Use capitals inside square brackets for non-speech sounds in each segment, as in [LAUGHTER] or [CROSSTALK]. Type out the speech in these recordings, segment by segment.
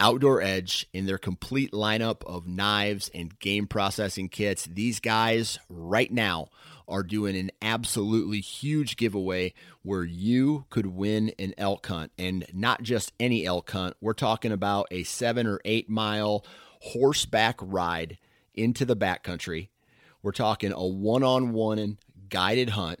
Outdoor Edge in their complete lineup of knives and game processing kits. These guys right now are doing an absolutely huge giveaway where you could win an elk hunt and not just any elk hunt. We're talking about a seven or eight mile horseback ride into the backcountry. We're talking a one on one guided hunt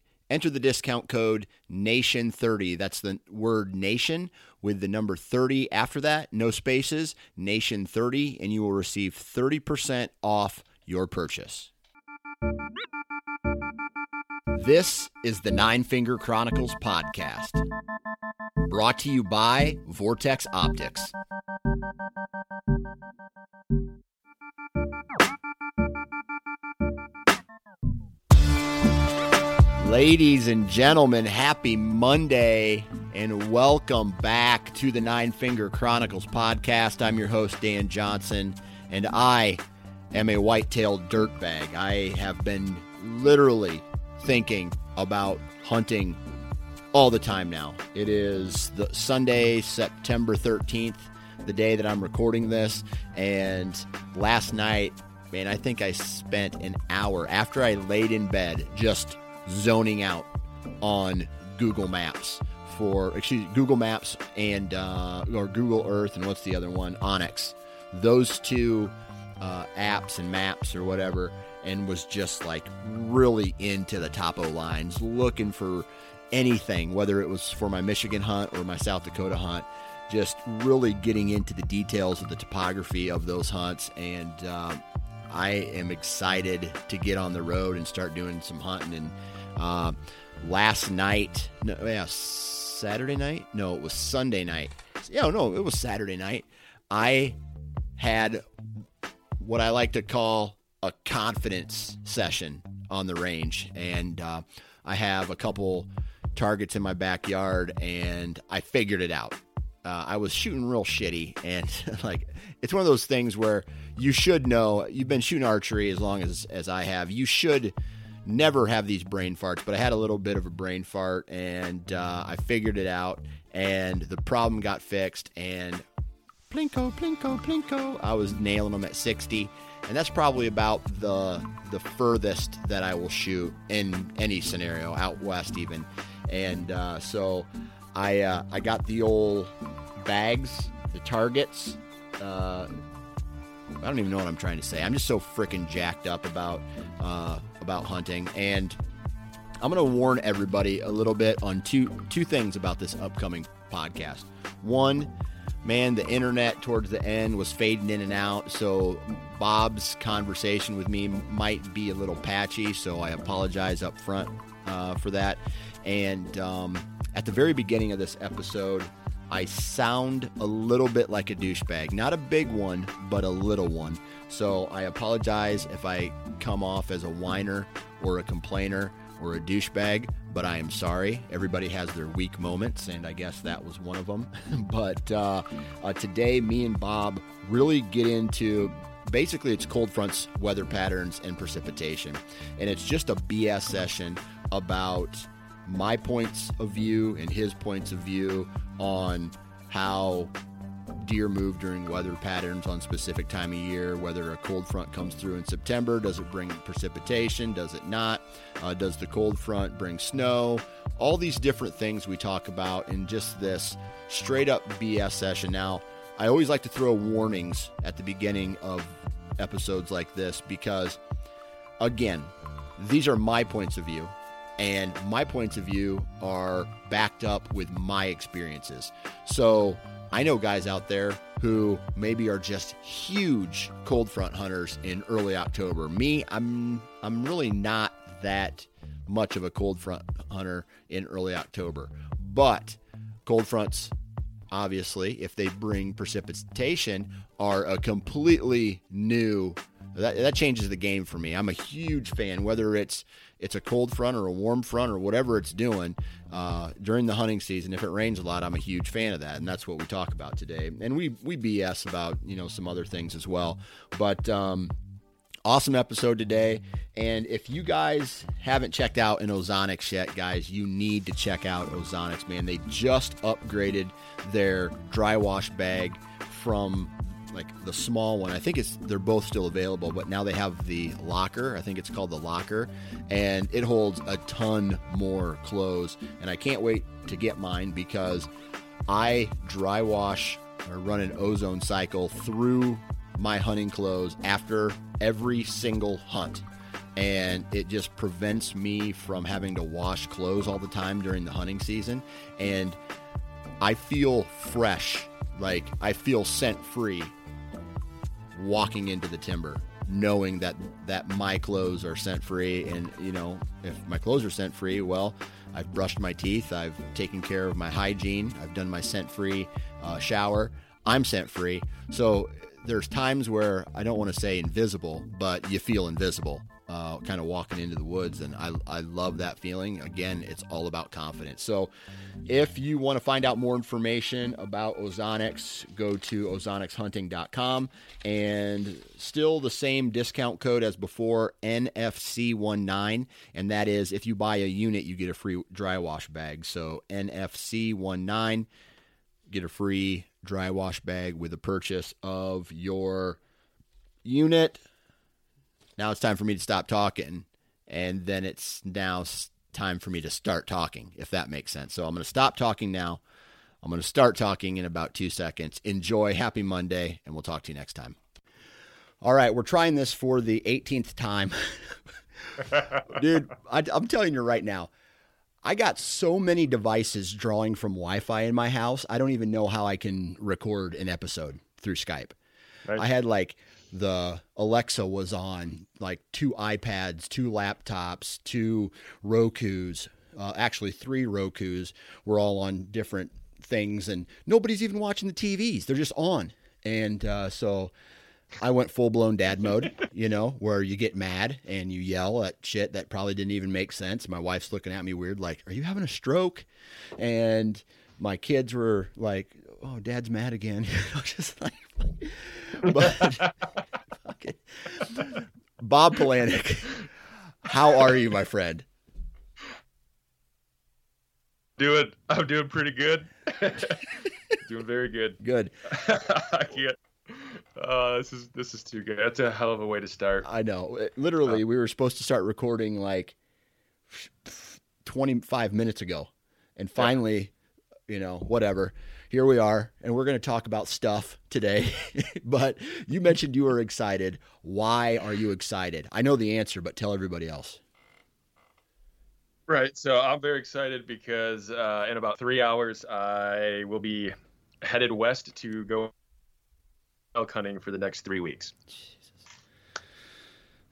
Enter the discount code NATION30. That's the word nation with the number 30 after that, no spaces, NATION30, and you will receive 30% off your purchase. This is the Nine Finger Chronicles podcast, brought to you by Vortex Optics. Ladies and gentlemen, happy Monday and welcome back to the Nine Finger Chronicles podcast. I'm your host, Dan Johnson, and I am a white-tailed dirtbag. I have been literally thinking about hunting all the time now. It is the Sunday, September 13th, the day that I'm recording this, and last night, man, I think I spent an hour after I laid in bed just zoning out on Google Maps for excuse Google Maps and uh, or Google Earth and what's the other one onX. Those two uh, apps and maps or whatever, and was just like really into the topo lines, looking for anything, whether it was for my Michigan hunt or my South Dakota hunt. Just really getting into the details of the topography of those hunts, and uh, I am excited to get on the road and start doing some hunting and uh, last night, no, yeah, Saturday night? No, it was Sunday night. Yeah, no, it was Saturday night. I had what I like to call a confidence session on the range, and uh, I have a couple targets in my backyard, and I figured it out. Uh, I was shooting real shitty, and [LAUGHS] like it's one of those things where you should know. You've been shooting archery as long as as I have. You should never have these brain farts, but I had a little bit of a brain fart and uh, I figured it out and the problem got fixed and plinko, plinko, plinko. I was nailing them at 60 and that's probably about the the furthest that I will shoot in any scenario out west even. And uh, so I uh, I got the old bags, the targets. I don't even know what I'm trying to say. I'm just so freaking jacked up about uh, about hunting, and I'm to warn everybody a little bit on two two things about this upcoming podcast. One, man, the internet towards the end was fading in and out. So Bob's conversation with me might be a little patchy. So I apologize up front uh, for that. And um, at the very beginning of this episode, I sound a little bit like a douchebag. Not a big one, but a little one. So I apologize if I come off as a whiner or a complainer or a douchebag, but I am sorry. Everybody has their weak moments, and I guess that was one of them. [LAUGHS] but uh, uh, today, me and Bob really get into basically it's cold fronts, weather patterns, and precipitation. And it's just a BS session about my points of view and his points of view on how deer move during weather patterns on specific time of year whether a cold front comes through in september does it bring precipitation does it not? Uh, does the cold front bring snow? All these different things we talk about in just this straight up bs session. Now i always like to throw warnings at the beginning of episodes like this because again these are my points of view and my points of view are backed up with my experiences. So I know guys out there who maybe are just huge cold front hunters in early October. Me, I'm I'm really not that much of a cold front hunter in early October. But cold fronts obviously if they bring precipitation are a completely new that, that changes the game for me. I'm a huge fan, whether it's it's a cold front or a warm front or whatever it's doing uh, during the hunting season. If it rains a lot, I'm a huge fan of that, and that's what we talk about today. And we we BS about you know some other things as well, but. Um, awesome episode today. And if you guys haven't checked out an Ozonics yet, guys, you need to check out Ozonics, man. They just upgraded their dry wash bag from like the small one. I think it's they're both still available, but now they have the locker. I think it's called the locker, and it holds a ton more clothes. And I can't wait to get mine because I dry wash or run an ozone cycle through my hunting clothes after every single hunt. And it just prevents me from having to wash clothes all the time during the hunting season. And I feel fresh, like I feel scent free walking into the timber knowing that that my clothes are scent free. And you know if my clothes are scent free well i've brushed my teeth i've taken care of my hygiene i've done my scent free uh, shower. I'm scent free. So there's times where i don't want to say invisible but you feel invisible uh, kind of walking into the woods. And I, I love that feeling. Again, it's all about confidence. So if you want to find out more information about Ozonics, go to ozonicshunting.com and still the same discount code as before, NFC19. And that is if you buy a unit, you get a free dry wash bag. So NFC19, get a free dry wash bag with the purchase of your unit now it's time for me to stop talking, and then it's now time for me to start talking, if that makes sense. So I'm going to stop talking now. I'm going to start talking in about two seconds. Enjoy. Happy Monday, and we'll talk to you next time. All right, we're trying this for the 18th time. [LAUGHS] Dude, I, I'm telling you right now, I got so many devices drawing from Wi Fi in my house, I don't even know how I can record an episode through Skype. I had like the Alexa was on like two iPads, two laptops, two Roku's, uh, actually three Roku's were all on different things, and nobody's even watching the TVs. They're just on. And uh, so I went full blown dad mode, [LAUGHS] you know, where you get mad and you yell at shit that probably didn't even make sense. My wife's looking at me weird, like, Are you having a stroke? And my kids were like, Oh, dad's mad again. [LAUGHS] just like, but okay. Bob Polanic, how are you, my friend? Doing, I'm doing pretty good. [LAUGHS] doing very good. Good. [LAUGHS] I can't. Uh, this is this is too good. That's a hell of a way to start. I know. Literally, uh, we were supposed to start recording like 25 minutes ago, and finally, yeah. you know, whatever here we are, and we're going to talk about stuff today. [LAUGHS] but you mentioned you were excited. Why are you excited? I know the answer, but tell everybody else. Right. So I'm very excited because uh, in about three hours, I will be headed west to go elk hunting for the next three weeks.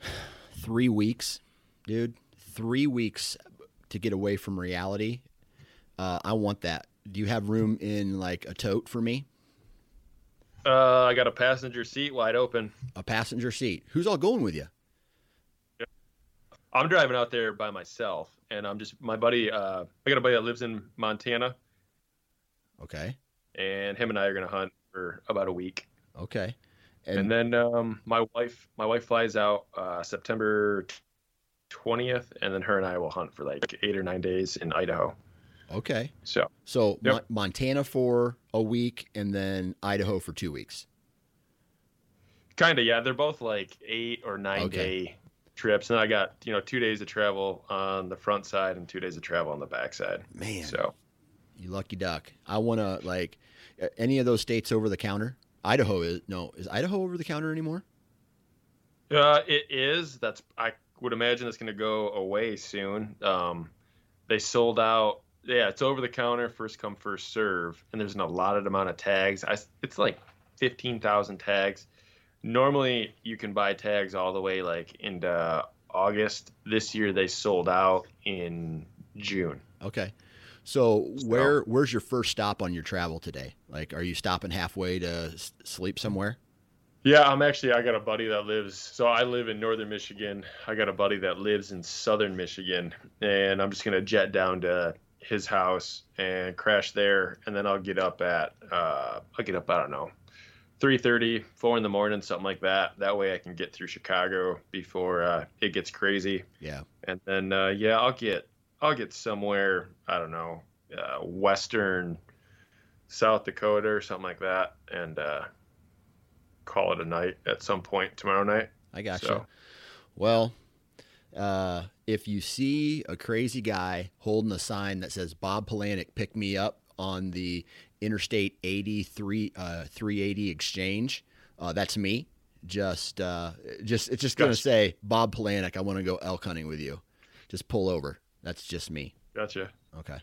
[SIGHS] Three weeks, dude. Three weeks to get away from reality. Uh, I want that. Do you have room in like a tote for me? Uh, I got a passenger seat wide open. A passenger seat. Who's all going with you? I'm driving out there by myself, and I'm just my buddy. Uh, I got a buddy that lives in Montana, Okay. and him and I are gonna hunt for about a week. Okay. And, then um, my wife, my wife flies out uh, September twentieth, and then her and I will hunt for like eight or nine days in Idaho. Okay. So So Yep. Mon- Montana for a week and then Idaho for two weeks. kind of yeah, they're both like eight or nine Okay. day trips, and I got you know two days of travel on the front side and two days of travel on the back side. Man, So you lucky duck. I want to like any of those states over the counter. Idaho is no, is Idaho over the counter anymore? uh, it is. That's I would imagine it's going to go away soon. Um, they sold out. Yeah, it's over the counter, first come first serve, and there's an allotted amount of tags. I, it's like fifteen thousand tags. Normally, you can buy tags all the way like into August. This year, they sold out in June. Okay. So where where's your first stop on your travel today? Like, are you stopping halfway to s- sleep somewhere? Yeah, I'm actually. I got a buddy that lives. So I live in northern Michigan. I got a buddy that lives in southern Michigan, and I'm just gonna jet down to his house and crash there, and then I'll get up at. Uh, I'll get up. I don't know, 3:30, 4 in the morning, something like that. That way I can get through Chicago before uh, it gets crazy, Yeah. and then uh, yeah, I'll get. I'll get somewhere. I don't know, uh, western South Dakota or something like that, and uh, call it a night at some point tomorrow night. I got you. Well, uh, if you see a crazy guy holding a sign that says Bob Polanic pick me up on the Interstate 83 uh, 380 exchange, uh, that's me. Just uh, just it's just going to Gotcha. say Bob Polanic, I want to go elk hunting with you. Just pull over. That's just me. Gotcha. Okay.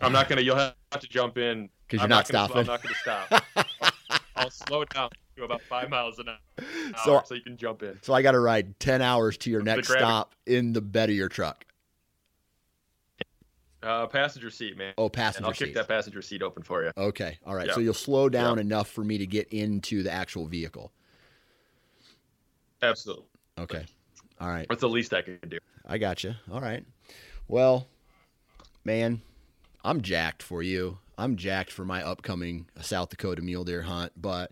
I'm not gonna. You'll have to jump in [LAUGHS] because you're I'm not gonna, stopping. I'm not gonna stop. [LAUGHS] I'll, I'll slow down to about five miles an [LAUGHS] hour, So- so, you can jump in. So I got to ride 10 hours to your next stop in the bed of your truck. Uh, passenger seat, man. Oh, And passenger I'll kick seat. that passenger seat open for you. Okay. All right. Yeah. So you'll slow down enough for me to get into the actual vehicle. Absolutely. Okay. All right. That's the least I can do. I got you. All right. Well, man, I'm jacked for you. I'm jacked for my upcoming South Dakota mule deer hunt, but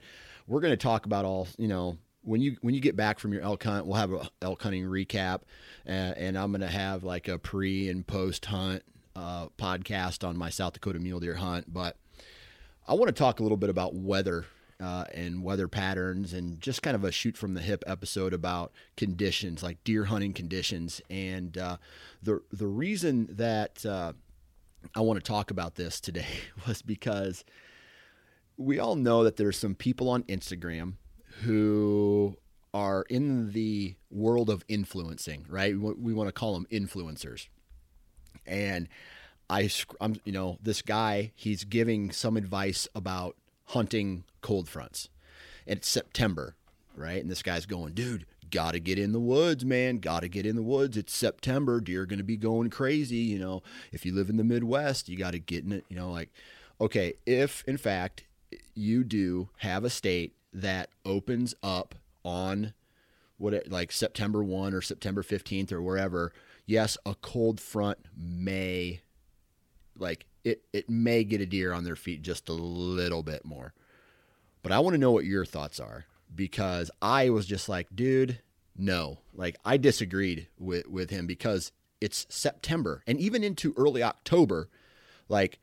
we're going to talk about all, you know, when you when you get back from your elk hunt, we'll have a elk hunting recap and, and I'm going to have like a pre and post hunt uh, podcast on my South Dakota mule deer hunt, but I want to talk a little bit about weather uh, and weather patterns and just kind of a shoot from the hip episode about conditions like deer hunting conditions. And uh, the the reason that uh, I want to talk about this today [LAUGHS] was because we all know that there's some people on Instagram who are in the world of influencing, right? We, want to call them influencers. And I, I'm, you know, this guy, he's giving some advice about hunting cold fronts. And it's September, right? And this guy's going, dude, got to get in the woods, man. Got to get in the woods. It's September. Deer to be going crazy. You know, if you live in the Midwest, you got to get in it. You know, like, okay, if in fact you do have a state that opens up on what it, like September 1 or September 15th or wherever, yes, a cold front may like it it may get a deer on their feet just a little bit more. But I want to know what your thoughts are because I was just like, dude, no. Like I disagreed with with him because it's September and even into early October, like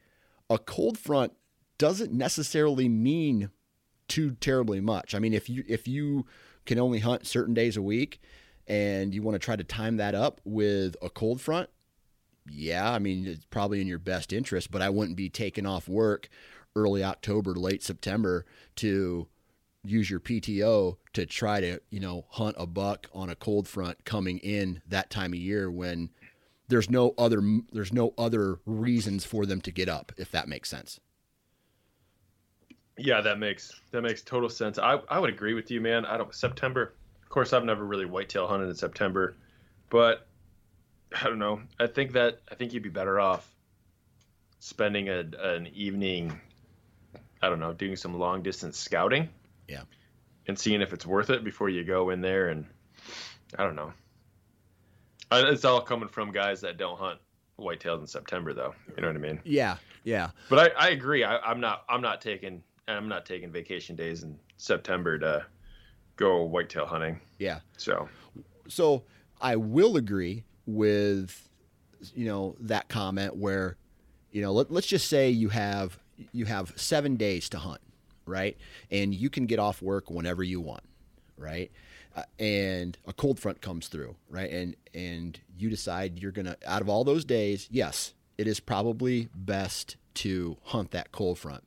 a cold front doesn't necessarily mean too terribly much. I mean, if you if you can only hunt certain days a week and you want to try to time that up with a cold front, yeah, I mean, it's probably in your best interest, but I wouldn't be taking off work early October, late September to use your PTO to try to, you know, hunt a buck on a cold front coming in that time of year when there's no other there's no other reasons for them to get up if that makes sense. Yeah, that makes that makes total sense. I, I would agree with you, man. I don't September. Of course, I've never really whitetail hunted in September, but I don't know. I think that I think you'd be better off spending a, an evening. I don't know, doing some long distance scouting. Yeah. And seeing if it's worth it before you go in there and I don't know. It's all coming from guys that don't hunt whitetails in September, though. You know what I mean? Yeah, yeah. But I, I agree. I, I'm not. I'm not taking. I'm not taking vacation days in September to go whitetail hunting. Yeah. So. So I will agree with, you know, that comment where, you know, let, let's just say you have you have seven days to hunt, right? And you can get off work whenever you want, right? Uh, and a cold front comes through, right? And and you decide you're gonna out of all those days, yes, it is probably best to hunt that cold front.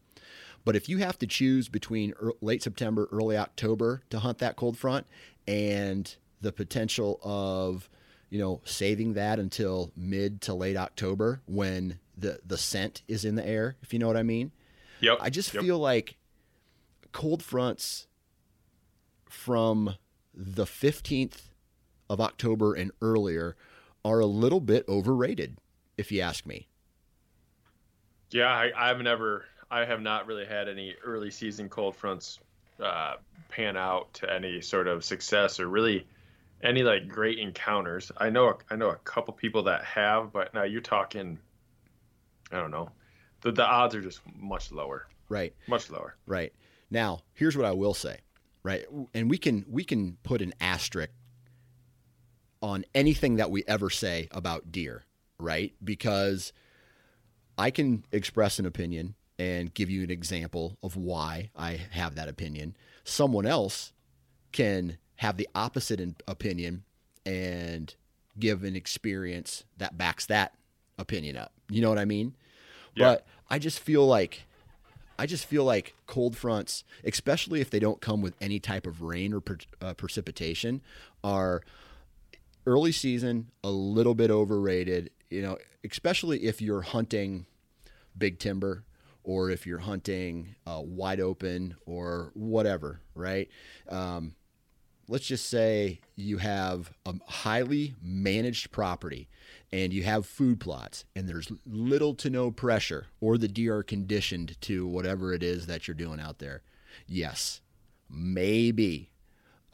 But if you have to choose between late September, early October to hunt that cold front, and the potential of you know saving that until mid to late October when the the scent is in the air, if you know what I mean. Yep. I just yep. feel like cold fronts from the 15th of October and earlier are a little bit overrated, if you ask me. Yeah, I, I've never, I have not really had any early season cold fronts uh, pan out to any sort of success or really any like great encounters. I know, I know a couple people that have, but now you're talking, I don't know, the the odds are just much lower. Right. Much lower. Right. Now, here's what I will say right? And we can we can put an asterisk on anything that we ever say about deer, right? Because I can express an opinion and give you an example of why I have that opinion. Someone else can have the opposite opinion and give an experience that backs that opinion up. You know what I mean? Yeah. But I just feel like I just feel like cold fronts, especially if they don't come with any type of rain or per, uh, precipitation, are early season a little bit overrated. You know, especially if you're hunting big timber or if you're hunting uh, wide open or whatever, right? Um, let's just say you have a highly managed property and you have food plots and there's little to no pressure or the deer are conditioned to whatever it is that you're doing out there, yes, maybe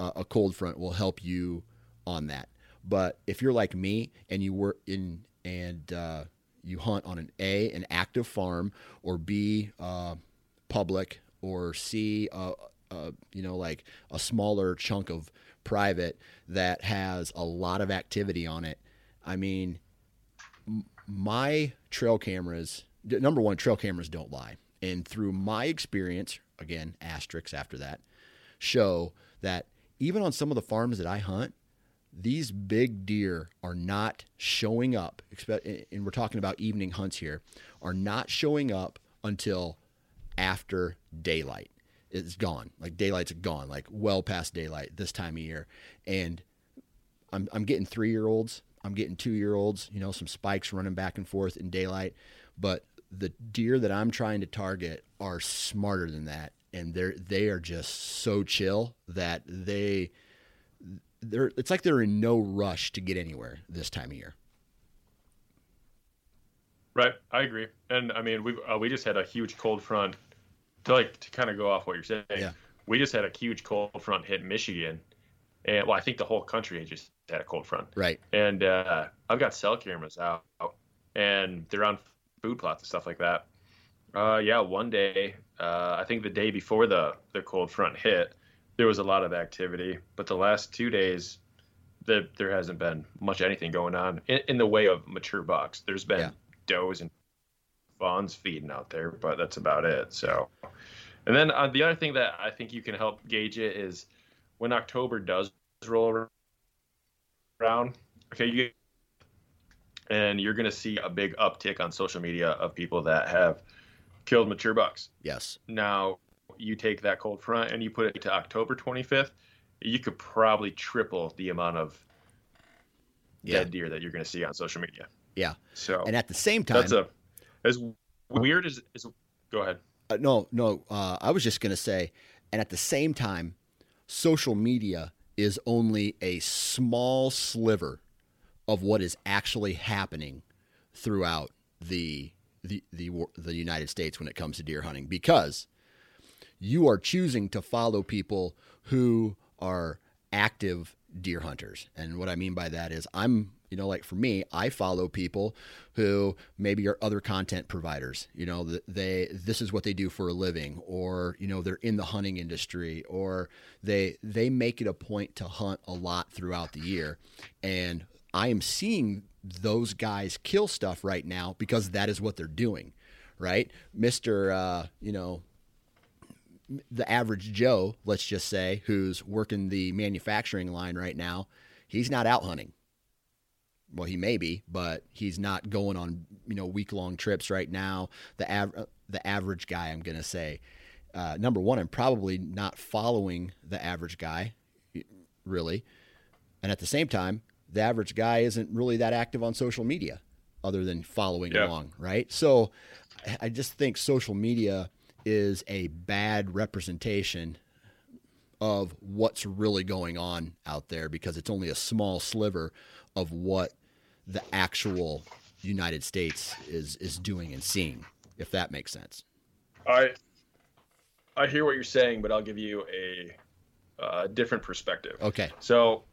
uh, a cold front will help you on that. But if you're like me and you work in and uh, you hunt on an A, an active farm, or B, uh, public, or C, uh, uh, you know, like a smaller chunk of private that has a lot of activity on it. I mean, my trail cameras, number one, trail cameras don't lie. And through my experience, again, asterisks after that, show that even on some of the farms that I hunt, these big deer are not showing up, and we're talking about evening hunts here, are not showing up until after daylight. It's gone. Like daylight's gone, like well past daylight this time of year. And I'm, I'm getting three year olds I'm getting two year olds, you know, some spikes running back and forth in daylight. But the deer that I'm trying to target are smarter than that. And they're they are just so chill that they they're it's like they're in no rush to get anywhere this time of year. Right, I agree. And I mean, we uh, we just had a huge cold front to like to kind of go off what you're saying. Yeah. We just had a huge cold front hit Michigan, and well, I think the whole country just had a cold front. Right. And uh, I've got cell cameras out, and they're on food plots and stuff like that. Uh, yeah, one day, uh, I think the day before the the cold front hit, there was a lot of activity. But the last two days, the, there hasn't been much anything going on in, in the way of mature bucks. There's been yeah. does and fawns feeding out there, but that's about it. So, and then uh, the other thing that I think you can help gauge it is when October does roll around, okay, you and you're going to see a big uptick on social media of people that have killed mature bucks. Yes. Now, you take that cold front and you put it to October 25th, you could probably triple the amount of yeah. dead deer that you're going to see on social media. Yeah. So, and at the same time, that's a as weird as, as go ahead. uh, no, no. Uh, I was just gonna say, and at the same time, social media is only a small sliver of what is actually happening throughout the the the, the United States when it comes to deer hunting because you are choosing to follow people who are active deer hunters. And what I mean by that is I'm you know, like for me, I follow people who maybe are other content providers. You know, they this is what they do for a living, or you know, they're in the hunting industry, or they they make it a point to hunt a lot throughout the year. And I am seeing those guys kill stuff right now because that is what they're doing, right, Mister? Uh, you know, the average Joe, let's just say, who's working the manufacturing line right now, he's not out hunting well, he may be, but he's not going on you know week long trips right now. The av- the average guy, I'm gonna say, uh, number one, I'm probably not following the average guy, really, and at the same time, the average guy isn't really that active on social media, other than following yeah. along, right? So, I just think social media is a bad representation of what's really going on out there because it's only a small sliver of what the actual United States is is doing and seeing, if that makes sense. I I hear what you're saying, but I'll give you a, a different perspective. Okay. So,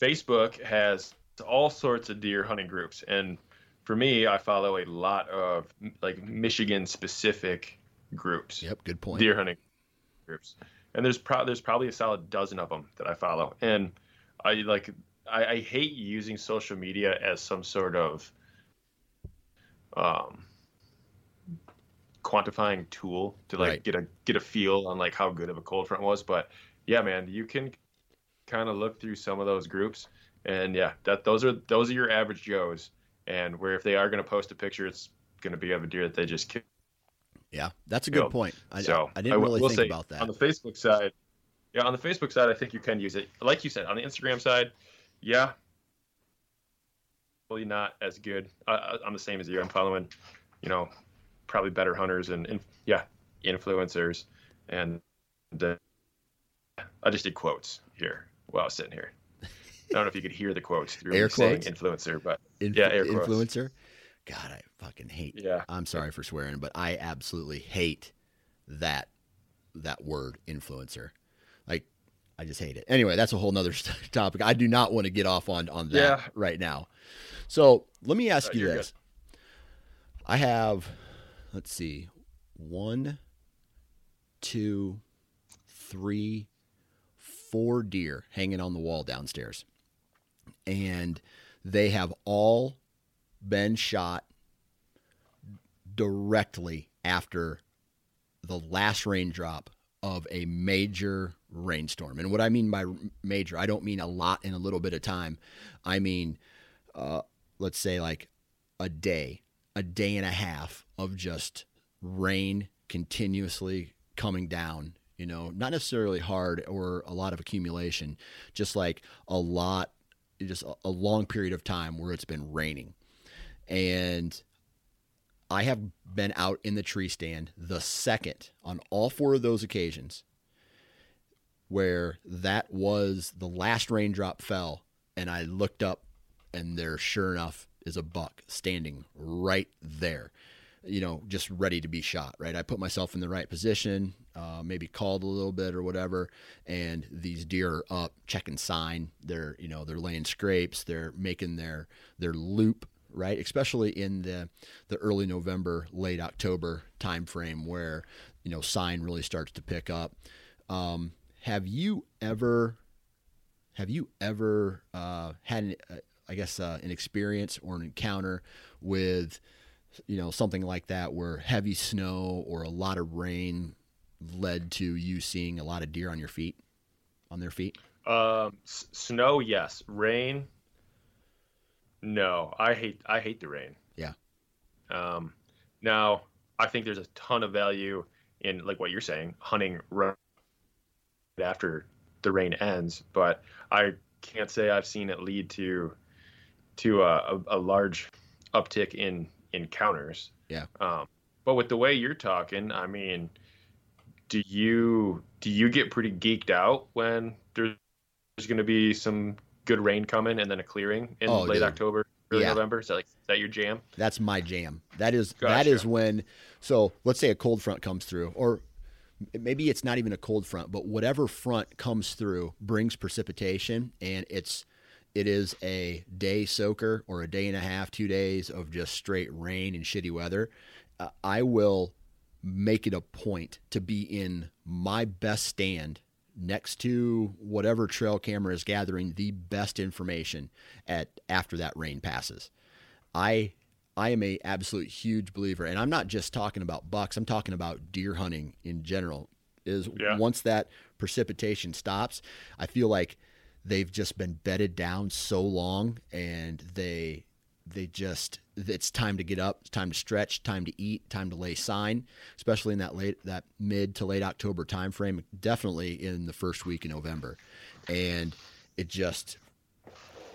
Facebook has all sorts of deer hunting groups, and for me, I follow a lot of like Michigan specific groups. Yep, good point. Deer hunting groups, and there's pro- there's probably a solid dozen of them that I follow, and I like I, I hate using social media as some sort of um, quantifying tool to like right. get a get a feel on like how good of a cold front was. But yeah, man, you can kind of look through some of those groups, and yeah, that those are those are your average Joes, and where if they are going to post a picture, it's going to be of a deer that they just killed. Yeah, that's a good point. I, so I didn't really think about that. On the Facebook side, yeah, on the Facebook side, I think you can use it. Like you said, on the Instagram side, yeah, probably not as good. I, I'm the same as you. I'm following, you know, probably better hunters and, and yeah, influencers. And uh, I just did quotes here while I was sitting here. I don't know if you could hear the quotes through air quotes? influencer, but Inf- yeah, air quotes. influencer. God, I fucking hate. Yeah, I'm sorry for swearing, but I absolutely hate that that word influencer. Like I just hate it. Anyway, that's a whole nother [LAUGHS] topic. I do not want to get off on on that yeah. right now. So let me ask uh, you this: good. I have, let's see, one, two, three, four deer hanging on the wall downstairs, and they have all been shot directly after the last raindrop of a major rainstorm. And what I mean by major, I don't mean a lot in a little bit of time. I mean, uh, let's say like a day, a day and a half of just rain continuously coming down. You know, not necessarily hard or a lot of accumulation, just like a lot, just a long period of time where it's been raining. And I have been out in the tree stand the second on all four of those occasions where that was the last raindrop fell and I looked up and there sure enough is a buck standing right there you know just ready to be shot right? I put myself in the right position uh, maybe called a little bit or whatever and these deer are up checking sign. They're you know they're laying scrapes they're making their their loop right? Especially in the the early November, late October timeframe, where you know sign really starts to pick up. Um, have you ever have you ever uh, had an, uh, I guess uh, an experience or an encounter with you know something like that where heavy snow or a lot of rain led to you seeing a lot of deer on your feet on their feet um, s- snow yes rain no, I hate I hate the rain. Yeah. Um, now I think there's a ton of value in like what you're saying, hunting right after the rain ends, but I can't say I've seen it lead to to a, a, a large uptick in encounters. Yeah. Um, but with the way you're talking, I mean, do you do you get pretty geeked out when there's going to be some good rain coming and then a clearing in oh, late dude. October, early yeah. November? Is that like is that your jam? That's my jam. That is gotcha. that is when. So let's say a cold front comes through, or maybe it's not even a cold front, but whatever front comes through brings precipitation, and it's it is a day soaker or a day and a half, two days of just straight rain and shitty weather. Uh, I will make it a point to be in my best stand next to whatever trail camera is gathering the best information at after that rain passes. I I am a absolute huge believer, and I'm not just talking about bucks. I'm talking about deer hunting in general. Is yeah. once that precipitation stops, I feel like they've just been bedded down so long, and they they just it's time to get up, it's time to stretch, time to eat, time to lay sign, especially in that late that mid to late October timeframe, definitely in the first week in November. And it just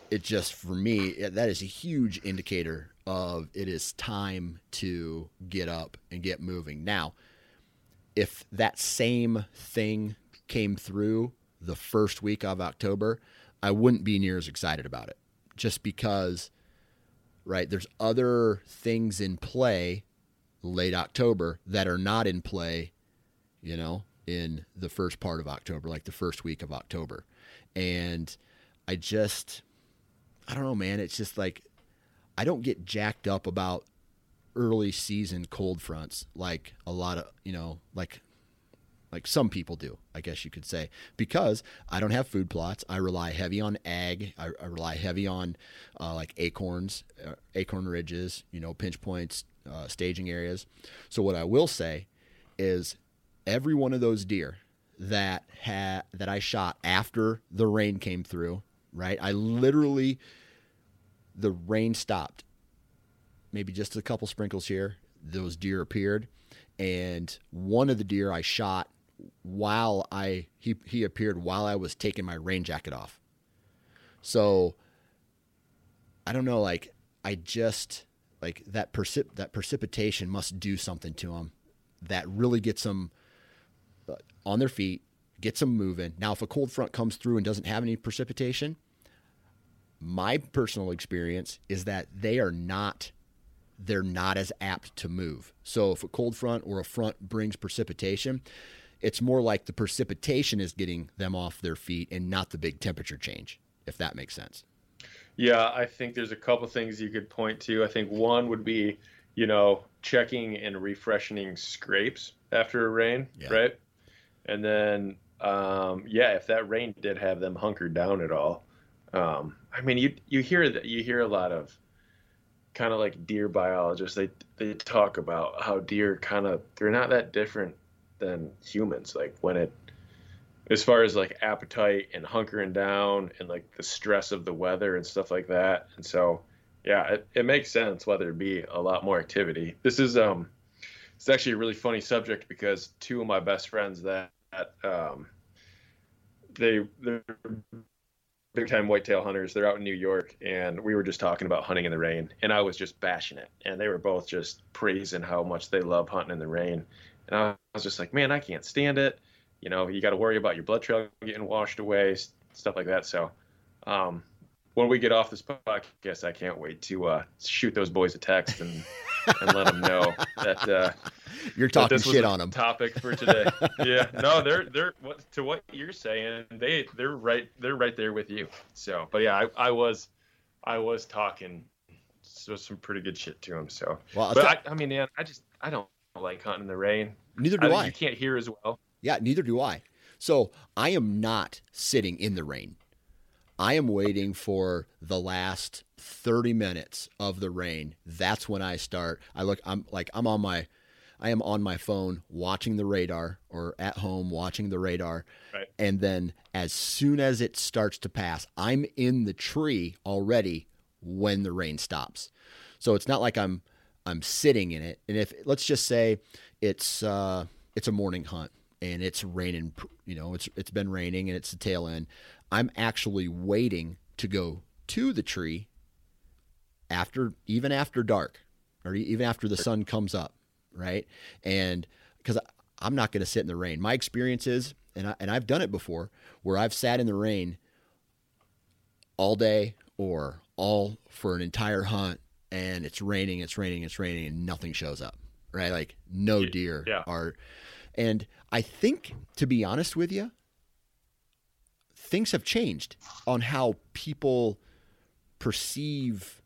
it just for me that is a huge indicator of it is time to get up and get moving. Now, if that same thing came through the first week of October, I wouldn't be near as excited about it just because right? There's other things in play late October that are not in play, you know, in the first part of October, like the first week of October. And I just, I don't know, man. It's just like, I don't get jacked up about early season cold fronts like a lot of, you know, like like some people do, I guess you could say, because I don't have food plots. I rely heavy on ag. I, I rely heavy on uh, like acorns, uh, acorn ridges, you know, pinch points, uh, staging areas. So what I will say is every one of those deer that had that I shot after the rain came through, right? I literally the rain stopped. Maybe just a couple sprinkles here. Those deer appeared and one of the deer I shot while I he he appeared while I was taking my rain jacket off. So I don't know, like I just like that precip that precipitation must do something to them that really gets them uh, on their feet, gets them moving. Now, if a cold front comes through and doesn't have any precipitation, my personal experience is that they are not they're not as apt to move. So if a cold front or a front brings precipitation, it's more like the precipitation is getting them off their feet and not the big temperature change, if that makes sense. Yeah, I think there's a couple things you could point to. I think one would be, you know, checking and refreshing scrapes after a rain, yeah. right? And then, um, yeah, if that rain did have them hunkered down at all, um, I mean, you you hear that you hear a lot of kind of like deer biologists. They they talk about how deer kind of they're not that different than humans. Like when it, as far as like appetite and hunkering down and like the stress of the weather and stuff like that. And so, yeah, it, it makes sense whether it be a lot more activity. This is um, it's actually a really funny subject because two of my best friends that um, they they're big time whitetail hunters. They're out in New York, and we were just talking about hunting in the rain, and I was just bashing it, and they were both just praising how much they love hunting in the rain. And I was just like, man, I can't stand it. You know, you got to worry about your blood trail getting washed away, stuff like that. So, um, when we get off this podcast, I can't wait to uh, shoot those boys a text and, and let them know that uh, [LAUGHS] you're talking that shit on them. Topic for today. [LAUGHS] yeah, no, they're they're what, to what you're saying. They they're right they're right there with you. So, but yeah, I, I was I was talking so some pretty good shit to them. So, well, but I, I mean, man, I just I don't like hunting in the rain. Neither do I. I. You can't hear as well. Yeah, neither do I. So I am not sitting in the rain. I am waiting for the last 30 minutes of the rain. That's when I start. I look, I'm like, I'm on my, I am on my phone watching the radar or at home watching the radar. Right. And then as soon as it starts to pass, I'm in the tree already when the rain stops. So it's not like I'm I'm sitting in it, and if let's just say it's uh, it's a morning hunt and it's raining, you know, it's it's been raining and it's the tail end. I'm actually waiting to go to the tree after even after dark or even after the sun comes up. right? And because I'm not going to sit in the rain. My experience is, and I, and I've done it before, where I've sat in the rain all day or all for an entire hunt, and it's raining, it's raining, it's raining, and nothing shows up, right? Like no deer yeah. are. And I think, to be honest with you, things have changed on how people perceive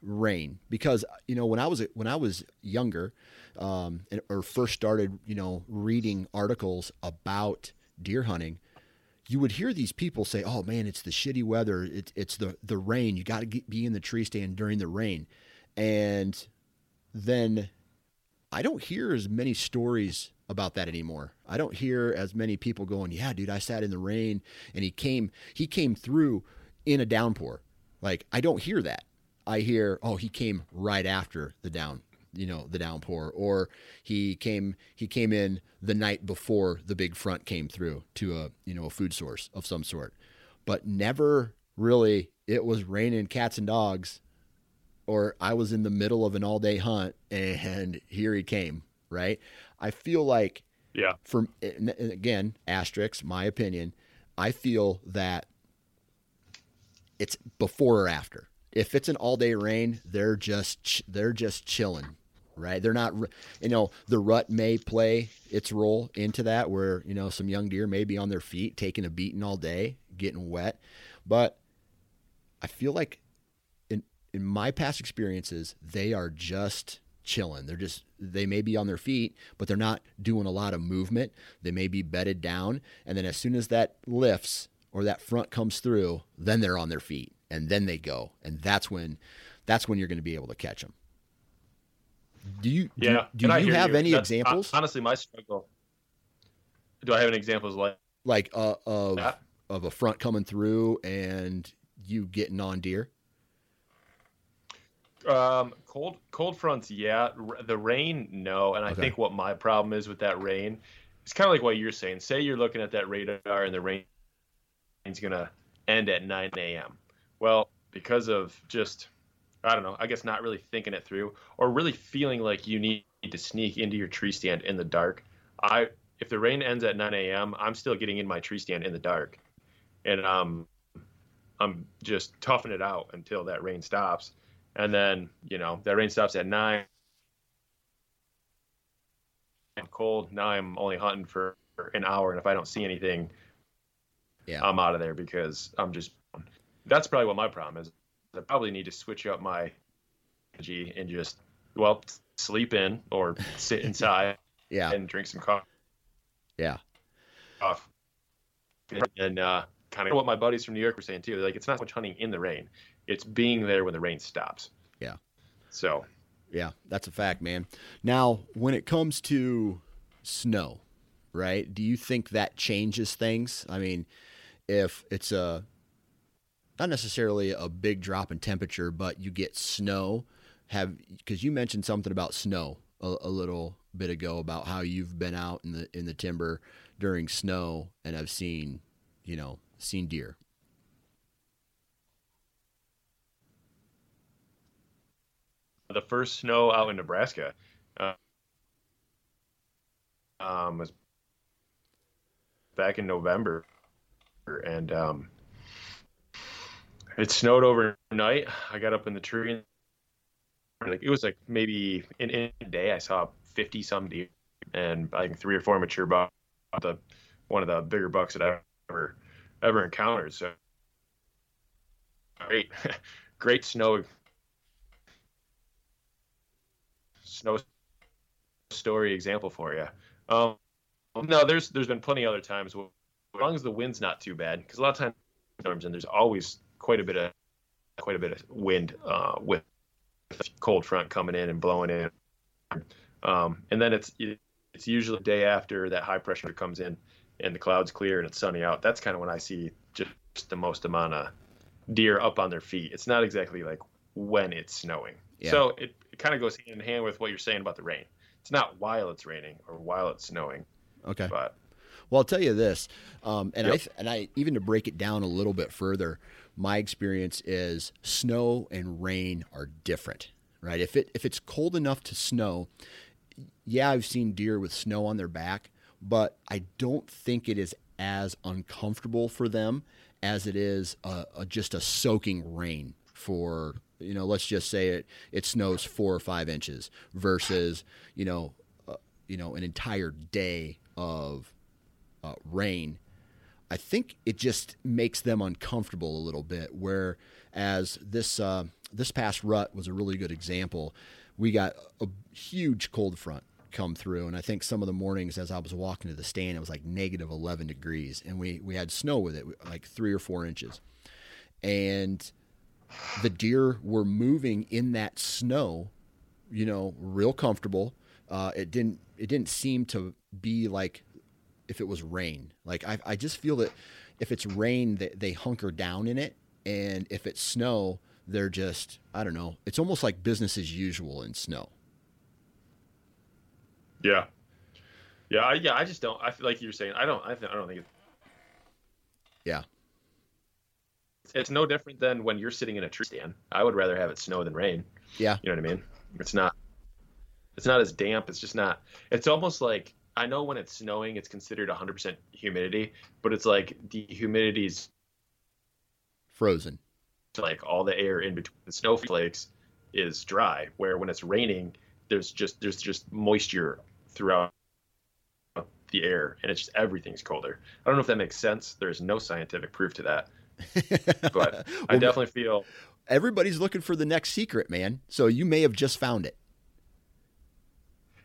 rain because you know when I was when I was younger um, or first started you know reading articles about deer hunting, you would hear these people say, "Oh man, it's the shitty weather. It's it's the the rain. You got to be in the tree stand during the rain," and then I don't hear as many stories about that anymore. I don't hear as many people going, "Yeah, dude, I sat in the rain and he came he came through in a downpour." Like I don't hear that. I hear, "Oh, he came right after the down, you know, the downpour or he came he came in the night before the big front came through to a, you know, a food source of some sort." But never really it was raining cats and dogs or I was in the middle of an all day hunt and [LAUGHS] here he came, right? I feel like, yeah, from again, asterisks, my opinion, I feel that it's before or after. If it's an all day rain, they're just they're just chilling, right? They're not, you know, the rut may play its role into that, where you know some young deer may be on their feet, taking a beating all day, getting wet, but I feel like in in my past experiences, they are just chilling. They're just they may be on their feet, but they're not doing a lot of movement. They may be bedded down, and then as soon as that lifts or that front comes through, then they're on their feet and then they go, and that's when that's when you're going to be able to catch them. Do you yeah? do you have you. any That's, examples? Honestly, my struggle. Do I have any examples like like uh, of that? of a front coming through and you getting on deer? Um, cold cold fronts, yeah. R- the rain, no. And I Okay. think what my problem is with that rain, it's kind of like what you're saying. Say you're looking at that radar and the rain is gonna end at 9 a.m. Well, because of just I don't know, I guess not really thinking it through or really feeling like you need to sneak into your tree stand in the dark. I if the rain ends at 9 a.m., I'm still getting in my tree stand in the dark, and um, I'm just toughing it out until that rain stops, and then you know that rain stops at nine. I'm cold. Now I'm only hunting for an hour, and if I don't see anything, Yeah. I'm out of there because I'm just. That's probably what my problem is. I probably need to switch up my energy and just well sleep in or sit inside [LAUGHS] Yeah, and drink some coffee. yeah, off. And uh, kind of what my buddies from New York were saying too. Like, it's not so much hunting in the rain; it's being there when the rain stops. Yeah. So yeah. That's a fact, man. Now, when it comes to snow, right? Do you think that changes things? I mean, if it's a not necessarily a big drop in temperature, but you get snow, have because you mentioned something about snow a, a little bit ago about how you've been out in the in the timber during snow and have seen, you know, seen deer. the first snow out in Nebraska uh, um, was back in November, and um, it snowed overnight. I got up in the tree, and like it was like maybe in, in a day I saw fifty some deer, and I think three or four mature bucks. The one of the bigger bucks that I ever ever encountered. So great, [LAUGHS] great snow snow story example for you. Um, no, there's there's been plenty other times where, as long as the wind's not too bad, because a lot of times storms and there's always quite a bit of quite a bit of wind uh, with a cold front coming in and blowing in, um, and then it's it's usually the day after that high pressure comes in and the clouds clear and it's sunny out. That's kind of when I see just the most amount of deer up on their feet. It's not exactly like when it's snowing. Yeah. So it, it kind of goes hand in hand with what you're saying about the rain. It's not while it's raining or while it's snowing, Okay. but Well, I'll tell you this, um, and I Yep. th- and I even to break it down a little bit further, my experience is snow and rain are different, right? If it if it's cold enough to snow, yeah, I've seen deer with snow on their back, but I don't think it is as uncomfortable for them as it is a, a, just a soaking rain for you know let's just say it it snows four or five inches versus you know uh, you know an entire day of uh, rain I think it just makes them uncomfortable a little bit. Whereas this uh, this past rut was a really good example. We got a huge cold front come through, and I think some of the mornings as I was walking to the stand, it was like negative 11 degrees, and we we had snow with it, like three or four inches, and the deer were moving in that snow, you know, real comfortable. Uh, it didn't it didn't seem to be like if it was rain. Like I, I just feel that if it's rain, they, they hunker down in it, and if it's snow, they're just I don't know. It's almost like business as usual in snow. Yeah, yeah, I, yeah. I just don't. I feel like you're saying. I don't. I, th- I don't think. It, yeah. It's no different than when you're sitting in a tree stand. I would rather have it snow than rain. Yeah. You know what I mean? It's not. It's not as damp. It's just not. It's almost like I know when it's snowing, it's considered 100% humidity, but it's like the humidity's frozen. Like all the air in between the snowflakes is dry, where when it's raining, there's just there's just moisture throughout the air, and it's just everything's colder. I don't know if that makes sense. There's no scientific proof to that, [LAUGHS] but well, I definitely feel everybody's looking for the next secret, man. So you may have just found it.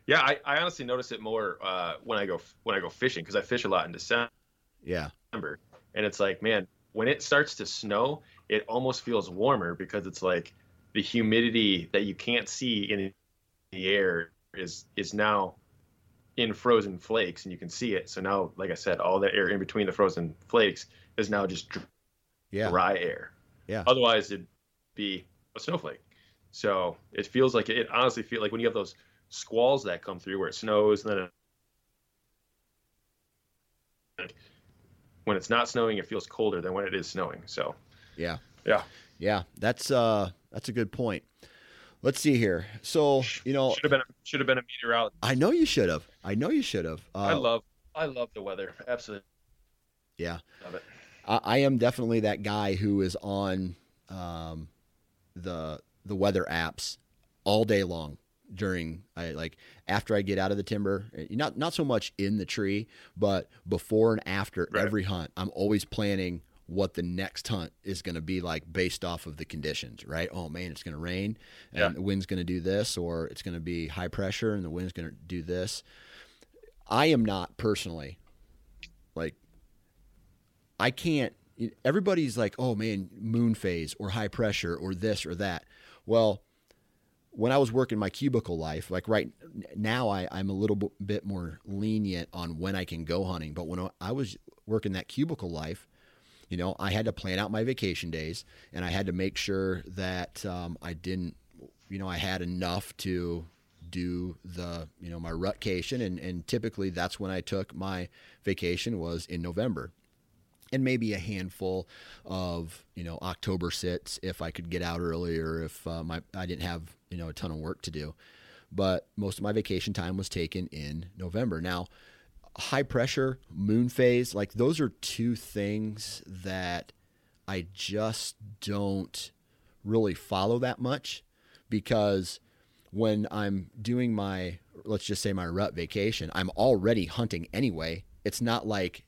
Yeah, I, I honestly notice it more uh, when I go when I go fishing because I fish a lot in December. Yeah. And it's like, man, when it starts to snow, it almost feels warmer because it's like the humidity that you can't see in the air is is now in frozen flakes and you can see it. So now, like I said, all the air in between the frozen flakes is now just dry yeah. air. Yeah. Otherwise, it'd be a snowflake. So it feels like it honestly feels like when you have those squalls that come through where it snows and then it, when it's not snowing it feels colder than when it is snowing. So yeah. yeah. Yeah that's uh that's a good point. Let's see here. So you know should have been a, should have been a meteorologist. I know you should have. I know you should have. Uh, i love i love the weather. Absolutely. Yeah. Love it. I, I am definitely that guy who is on um the the weather apps all day long during I like after I get out of the timber, eh, not not so much in the tree, but before and after right. every hunt, I'm always planning what the next hunt is going to be like based off of the conditions, right? Oh man, it's going to rain and yeah. the wind's going to do this or it's going to be high pressure and the wind's going to do this. I am not personally like I can't everybody's like, "Oh man, moon phase or high pressure or this or that." Well, when I was working my cubicle life, like right now, I, I'm a little bit more lenient on when I can go hunting. But when I was working that cubicle life, you know, I had to plan out my vacation days and I had to make sure that um, I didn't, you know, I had enough to do the, you know, my rutcation. And, and typically that's when I took my vacation was in November and maybe a handful of you know October sits if I could get out earlier if uh, my I didn't have you know a ton of work to do. But most of my vacation time was taken in November. Now, high pressure, moon phase, like those are two things that I just don't really follow that much because when I'm doing my let's just say my rut vacation, I'm already hunting anyway. It's not like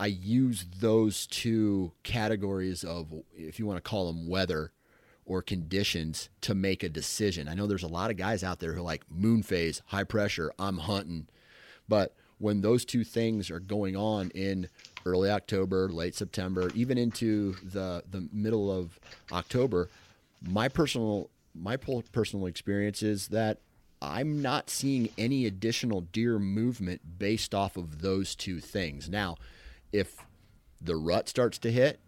I use those two categories of, if you want to call them weather or conditions, to make a decision. I know there's a lot of guys out there who are like moon phase, high pressure, I'm hunting. But when those two things are going on in early October, late September, even into the the middle of October, my personal my personal experience is that I'm not seeing any additional deer movement based off of those two things. Now, if the rut starts to hit,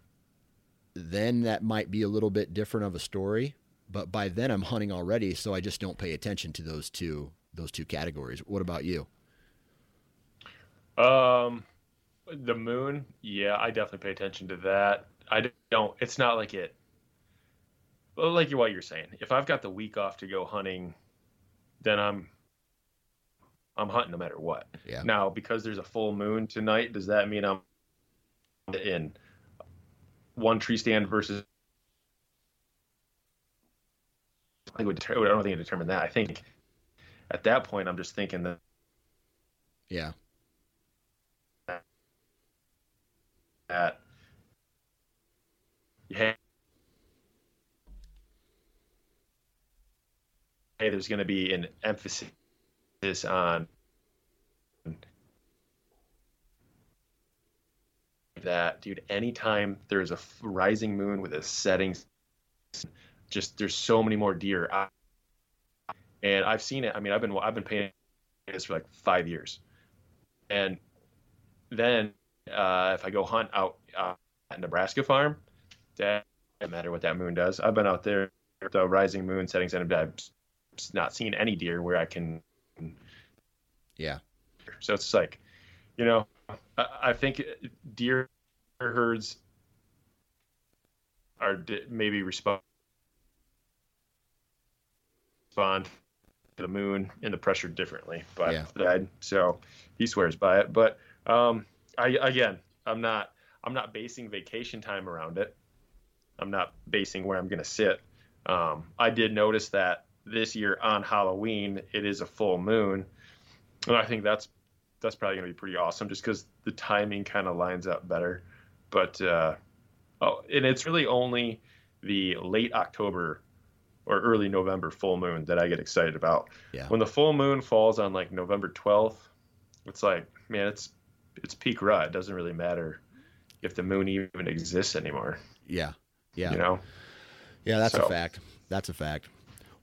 then that might be a little bit different of a story. But by then I'm hunting already, so I just don't pay attention to those two those two categories. What about you? Um, the moon, yeah, I definitely pay attention to that. I don't. It's not like it. Well, like what you're saying, if I've got the week off to go hunting, then I'm I'm hunting no matter what. Yeah. Now, because there's a full moon tonight, does that mean I'm in one tree stand versus? I, would, I don't think it determined that. I think at that point, I'm just thinking that. Yeah. That. Yeah. Hey, there's going to be an emphasis on that, dude. Anytime there's a rising moon with a setting, just there's so many more deer. And I've seen it. I mean, I've been I've been paying this for like five years, and then uh, if I go hunt out uh, at Nebraska farm, that doesn't matter what that moon does. I've been out there the rising moon, setting sun. I've not seen any deer where I can. Yeah. So it's like, you know, I, I think deer herds are maybe respond respond to the moon and the pressure differently. But yeah. so he swears by it. But um, I again, I'm not I'm not basing vacation time around it. I'm not basing where I'm going to sit. Um, I did notice that this year on Halloween it is a full moon, and I think that's that's probably going to be pretty awesome just because the timing kind of lines up better. But uh, oh, and it's really only the late October or early November full moon that I get excited about. Yeah. When the full moon falls on like November 12th, it's like, man, it's it's peak rut. It doesn't really matter if the moon even exists anymore. Yeah. Yeah. You know. Yeah, that's so. a fact. That's a fact.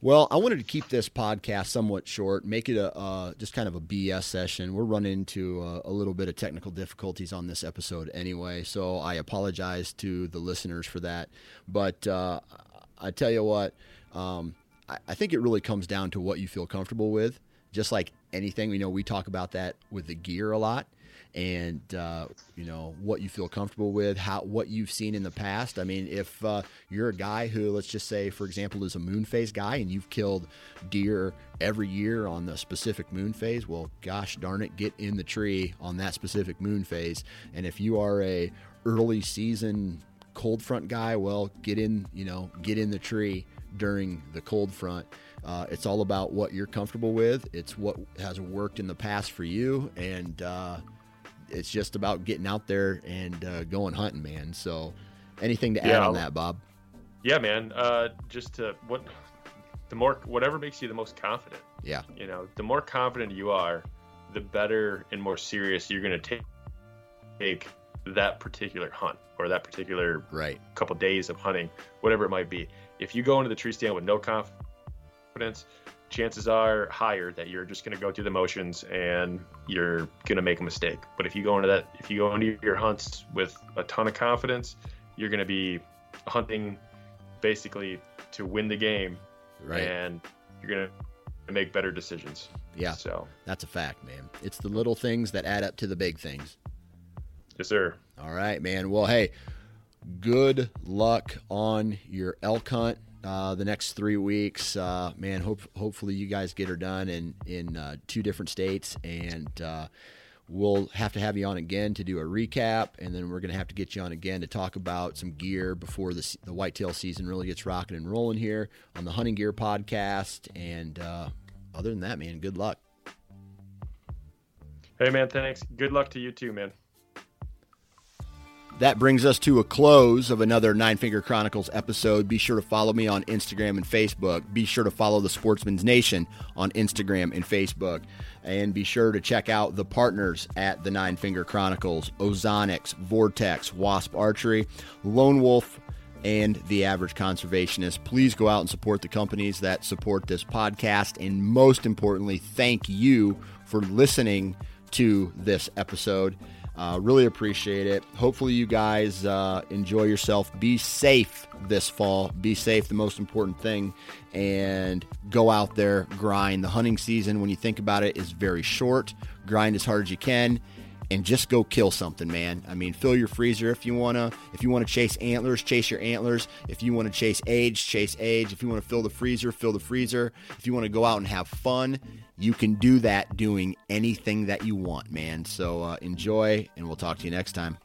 Well, I wanted to keep this podcast somewhat short, make it a just kind of a BS session. We're running into a, a, little bit of technical difficulties on this episode anyway, so I apologize to the listeners for that. But uh, I tell you what, um, I, I think it really comes down to what you feel comfortable with. Just like anything, you know, we talk about that with the gear a lot and uh, you know what you feel comfortable with, how what you've seen in the past. I mean, if uh, you're a guy who, let's just say, for example, is a moon phase guy, and you've killed deer every year on the specific moon phase, well, gosh darn it, get in the tree on that specific moon phase. And if you are a early season cold front guy, well, get in, you know, get in the tree during the cold front. Uh, it's all about what you're comfortable with. It's what has worked in the past for you, and uh, it's just about getting out there and uh, going hunting, man. So, anything to add yeah, on that, Bob? Yeah, man. Uh, just to what the more whatever makes you the most confident. Yeah. You know, the more confident you are, the better and more serious you're going to take take that particular hunt or that particular right couple days of hunting, whatever it might be. If you go into the tree stand with no confidence, chances are higher that you're just going to go through the motions and you're going to make a mistake. But if you go into that, if you go into your hunts with a ton of confidence, you're going to be hunting basically to win the game, right? And you're going to make better decisions. Yeah. So that's a fact, man. It's the little things that add up to the big things. Yes, sir. All right, man. Well, hey, good luck on your elk hunt uh, the next three weeks. Uh, man, hope hopefully you guys get her done in in uh, two different states, and uh, we'll have to have you on again to do a recap, and then we're going to have to get you on again to talk about some gear before the the whitetail season really gets rocking and rolling here on the Hunting Gear Podcast. And uh, other than that, man, good luck. Hey, man, thanks. Good luck to you too, man. That brings us to a close of another Nine Finger Chronicles episode. Be sure to follow me on Instagram and Facebook. Be sure to follow the Sportsman's Nation on Instagram and Facebook. And be sure to check out the partners at the Nine Finger Chronicles Ozonics, Vortex, Wasp Archery, Lone Wolf, and the average conservationist. Please go out and support the companies that support this podcast. And most importantly, thank you for listening to this episode. Uh, really appreciate it. Hopefully, you guys uh, enjoy yourself. Be safe this fall. Be safe, the most important thing, and go out there, grind. The hunting season, when you think about it, is very short. Grind as hard as you can and just go kill something, man. I mean, fill your freezer if you wanna. If you wanna chase antlers, chase your antlers. If you wanna chase age, chase age. If you wanna fill the freezer, fill the freezer. If you wanna go out and have fun, you can do that doing anything that you want, man. So uh, enjoy, and we'll talk to you next time.